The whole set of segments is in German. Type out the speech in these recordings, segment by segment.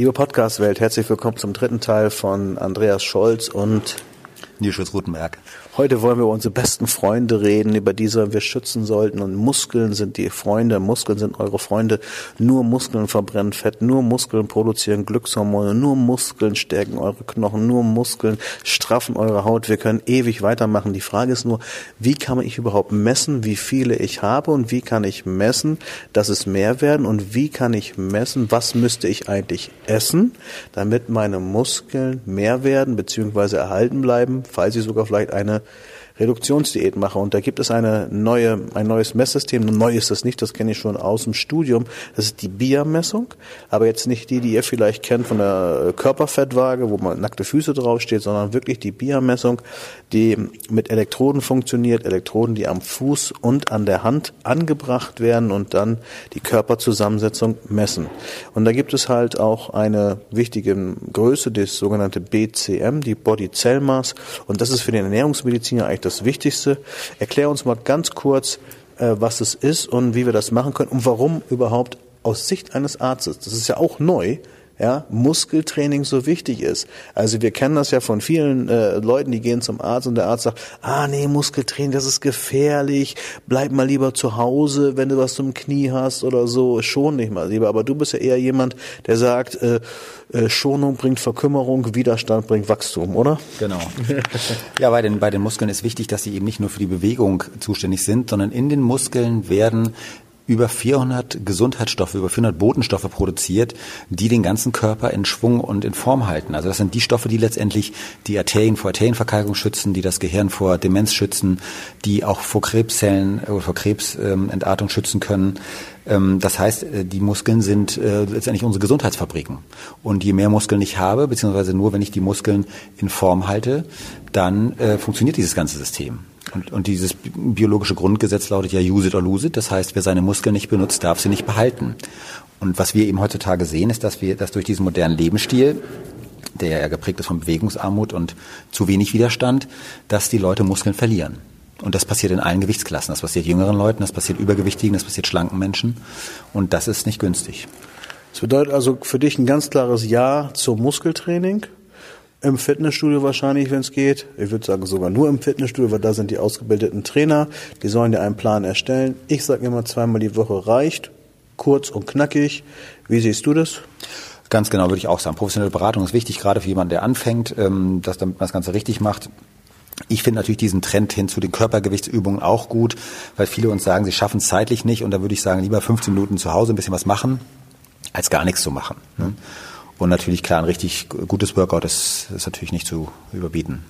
Liebe Podcast-Welt, herzlich willkommen zum dritten Teil von Andreas Scholz und Nils Schulz-Rutenberg. Heute wollen wir über unsere besten Freunde reden, über diese wir schützen sollten. Und Muskeln sind die Freunde, Muskeln sind eure Freunde. Nur Muskeln verbrennen Fett, nur Muskeln produzieren Glückshormone, nur Muskeln stärken eure Knochen, nur Muskeln straffen eure Haut. Wir können ewig weitermachen. Die Frage ist nur, wie kann ich überhaupt messen, wie viele ich habe und wie kann ich messen, dass es mehr werden und wie kann ich messen, was müsste ich eigentlich essen, damit meine Muskeln mehr werden bzw. erhalten bleiben, falls ich sogar vielleicht eine Reduktionsdiät mache. Und da gibt es eine neue, ein neues Messsystem. Neu ist das nicht, das kenne ich schon aus dem Studium. Das ist die BIA-Messung, aber jetzt nicht die, die ihr vielleicht kennt von der Körperfettwaage, wo man nackte Füße draufsteht, sondern wirklich die BIA-Messung, die mit Elektroden funktioniert, Elektroden, die am Fuß und an der Hand angebracht werden und dann die Körperzusammensetzung messen. Und da gibt es halt auch eine wichtige Größe, das sogenannte BCM, die Body Cell Mass. Und das ist für den Ernährungsmediziner eigentlich das Wichtigste. Erklär uns mal ganz kurz, äh, was es ist und wie wir das machen können und warum überhaupt aus Sicht eines Arztes, das ist ja auch neu, ja, Muskeltraining so wichtig ist. Also wir kennen das ja von vielen äh, Leuten, die gehen zum Arzt und der Arzt sagt, ah nee, Muskeltraining, das ist gefährlich, bleib mal lieber zu Hause, wenn du was zum Knie hast oder so, schon nicht mal lieber. Aber du bist ja eher jemand, der sagt, äh, äh, Schonung bringt Verkümmerung, Widerstand bringt Wachstum, oder? Genau. ja, bei den, bei den Muskeln ist wichtig, dass sie eben nicht nur für die Bewegung zuständig sind, sondern in den Muskeln werden über 400 Gesundheitsstoffe, über 400 Botenstoffe produziert, die den ganzen Körper in Schwung und in Form halten. Also das sind die Stoffe, die letztendlich die Arterien vor Arterienverkalkung schützen, die das Gehirn vor Demenz schützen, die auch vor Krebszellen oder äh, vor Krebsentartung schützen können. Ähm, das heißt, äh, die Muskeln sind äh, letztendlich unsere Gesundheitsfabriken. Und je mehr Muskeln ich habe, beziehungsweise nur wenn ich die Muskeln in Form halte, dann funktioniert dieses ganze System. Und, und dieses biologische Grundgesetz lautet ja use it or lose it. Das heißt, wer seine Muskeln nicht benutzt, darf sie nicht behalten. Und was wir eben heutzutage sehen, ist, dass wir, dass durch diesen modernen Lebensstil der ja geprägt ist von Bewegungsarmut und zu wenig Widerstand, dass die Leute Muskeln verlieren. Und das passiert in allen Gewichtsklassen. Das passiert jüngeren Leuten, das passiert übergewichtigen, das passiert schlanken Menschen. Und das ist nicht günstig. Das bedeutet also für dich ein ganz klares Ja zum Muskeltraining. Im Fitnessstudio wahrscheinlich, wenn es geht. Ich würde sagen sogar nur im Fitnessstudio, weil da sind die ausgebildeten Trainer. Die sollen dir einen Plan erstellen. Ich sage immer, zweimal die Woche reicht. Kurz und knackig. Wie siehst du das? Ganz genau, würde ich auch sagen. Professionelle Beratung ist wichtig, gerade für jemanden, der anfängt, ähm, dass damit man das Ganze richtig macht. Ich finde natürlich diesen Trend hin zu den Körpergewichtsübungen auch gut, weil viele uns sagen, sie schaffen es zeitlich nicht und da würde ich sagen, lieber 15 Minuten zu Hause ein bisschen was machen, als gar nichts zu machen. Ne? Und natürlich klar, ein richtig gutes Workout ist, ist natürlich nicht zu überbieten.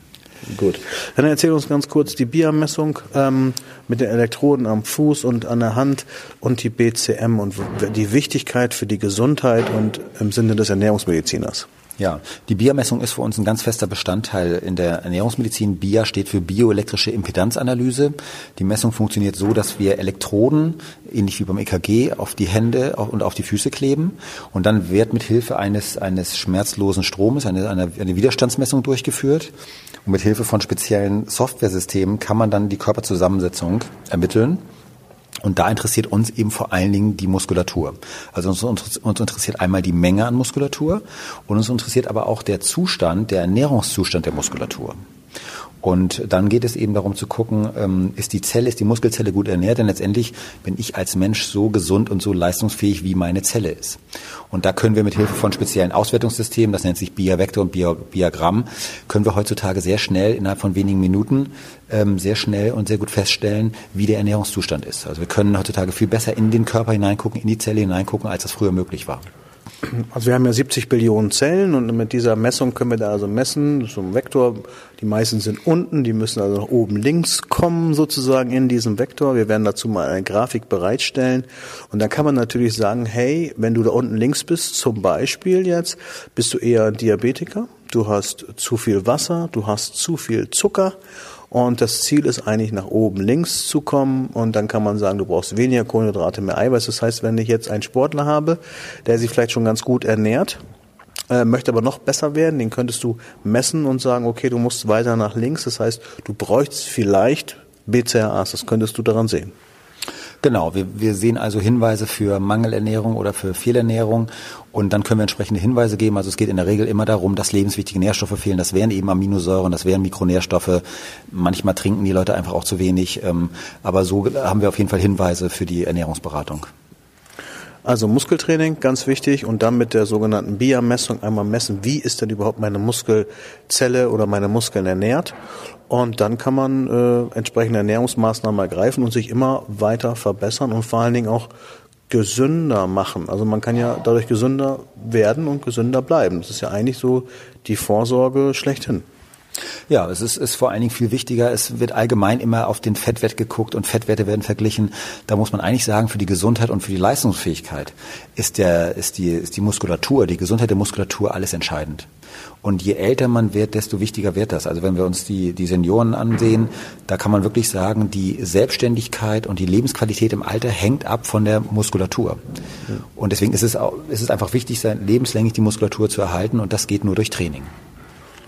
Gut. Dann erzähl uns ganz kurz die BIA-Messung ähm, mit den Elektroden am Fuß und an der Hand und die BCM und die Wichtigkeit für die Gesundheit und im Sinne des Ernährungsmediziners. Ja, die BIA-Messung ist für uns ein ganz fester Bestandteil in der Ernährungsmedizin. BIA steht für bioelektrische Impedanzanalyse. Die Messung funktioniert so, dass wir Elektroden, ähnlich wie beim EKG, auf die Hände und auf die Füße kleben. Und dann wird mit Hilfe eines, eines schmerzlosen Stromes eine, eine, eine Widerstandsmessung durchgeführt. Und mit Hilfe von speziellen Softwaresystemen kann man dann die Körperzusammensetzung ermitteln. Und da interessiert uns eben vor allen Dingen die Muskulatur. Also uns, uns, interessiert einmal die Menge an Muskulatur und uns interessiert aber auch der Zustand, der Ernährungszustand der Muskulatur. Und dann geht es eben darum zu gucken, ähm, ist die Zelle, ist die Muskelzelle gut ernährt? Denn letztendlich bin ich als Mensch so gesund und so leistungsfähig, wie meine Zelle ist. Und da können wir mit Hilfe von speziellen Auswertungssystemen, das nennt sich Bia-Vektor und Biagramm, können wir heutzutage sehr schnell, innerhalb von wenigen Minuten, ähm, sehr schnell und sehr gut feststellen, wie der Ernährungszustand ist. Also wir können heutzutage viel besser in den Körper hineingucken, in die Zelle hineingucken, als das früher möglich war. Also wir haben ja 70 Billionen Zellen und mit dieser Messung können wir da also messen, so ein Vektor, die meisten sind unten, die müssen also nach oben links kommen sozusagen in diesem Vektor. Wir werden dazu mal eine Grafik bereitstellen. Und dann kann man natürlich sagen, hey, wenn du da unten links bist, zum Beispiel jetzt, bist du eher Diabetiker, du hast zu viel Wasser, du hast zu viel Zucker und das Ziel ist eigentlich nach oben links zu kommen und dann kann man sagen, du brauchst weniger Kohlenhydrate, mehr Eiweiß. Das heißt, wenn ich jetzt einen Sportler habe, der sich vielleicht schon ganz gut ernährt, äh, möchte aber noch besser werden, den könntest du messen und sagen, okay, du musst weiter nach links. Das heißt, du bräuchst vielleicht BCAAs, das könntest du daran sehen. Genau, wir, wir sehen also Hinweise für Mangelernährung oder für Fehlernährung und dann können wir entsprechende Hinweise geben. Also es geht in der Regel immer darum, dass lebenswichtige Nährstoffe fehlen. Das wären eben Aminosäuren, das wären Mikronährstoffe. Manchmal trinken die Leute einfach auch zu wenig. Ähm, aber so haben wir auf jeden Fall Hinweise für die Ernährungsberatung. Also Muskeltraining, ganz wichtig, und dann mit der sogenannten BIA-Messung einmal messen, wie ist denn überhaupt meine Muskelzelle oder meine Muskeln ernährt. Und dann kann man äh, entsprechende Ernährungsmaßnahmen ergreifen und sich immer weiter verbessern und vor allen Dingen auch gesünder machen. Also man kann ja dadurch gesünder werden und gesünder bleiben. Das ist ja eigentlich so die Vorsorge schlechthin. Ja, es ist, ist vor allen Dingen viel wichtiger. Es wird allgemein immer auf den Fettwert geguckt und Fettwerte werden verglichen. Da muss man eigentlich sagen, für die Gesundheit und für die Leistungsfähigkeit ist, der, ist, die, ist die Muskulatur, die Gesundheit der Muskulatur alles entscheidend. Und je älter man wird, desto wichtiger wird das. Also wenn wir uns die, die Senioren ansehen, da kann man wirklich sagen, die Selbstständigkeit und die Lebensqualität im Alter hängt ab von der Muskulatur. Und deswegen ist es, auch, ist es einfach wichtig, lebenslänglich die Muskulatur zu erhalten und das geht nur durch Training.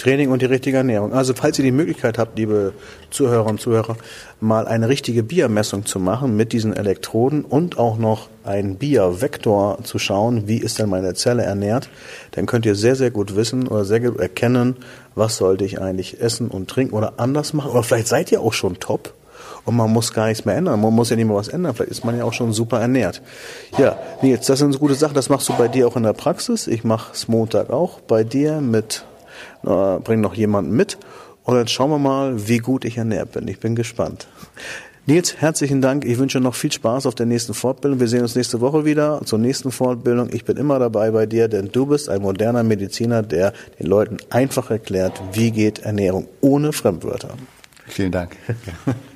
Training und die richtige Ernährung. Also falls ihr die Möglichkeit habt, liebe Zuhörer und Zuhörer, mal eine richtige Biermessung zu machen mit diesen Elektroden und auch noch einen Biervektor zu schauen, wie ist denn meine Zelle ernährt, dann könnt ihr sehr, sehr gut wissen oder sehr gut erkennen, was sollte ich eigentlich essen und trinken oder anders machen. Oder vielleicht seid ihr auch schon top und man muss gar nichts mehr ändern. Man muss ja nicht mehr was ändern. Vielleicht ist man ja auch schon super ernährt. Ja, Nils, das sind so gute Sachen. Das machst du bei dir auch in der Praxis. Ich mache es Montag auch bei dir mit äh, bring noch jemanden mit und dann schauen wir mal, wie gut ich ernährt bin. Ich bin gespannt. Nils, herzlichen Dank. Ich wünsche noch viel Spaß auf der nächsten Fortbildung. Wir sehen uns nächste Woche wieder zur nächsten Fortbildung. Ich bin immer dabei bei dir, denn du bist ein moderner Mediziner, der den Leuten einfach erklärt, wie geht Ernährung ohne Fremdwörter. Vielen Dank.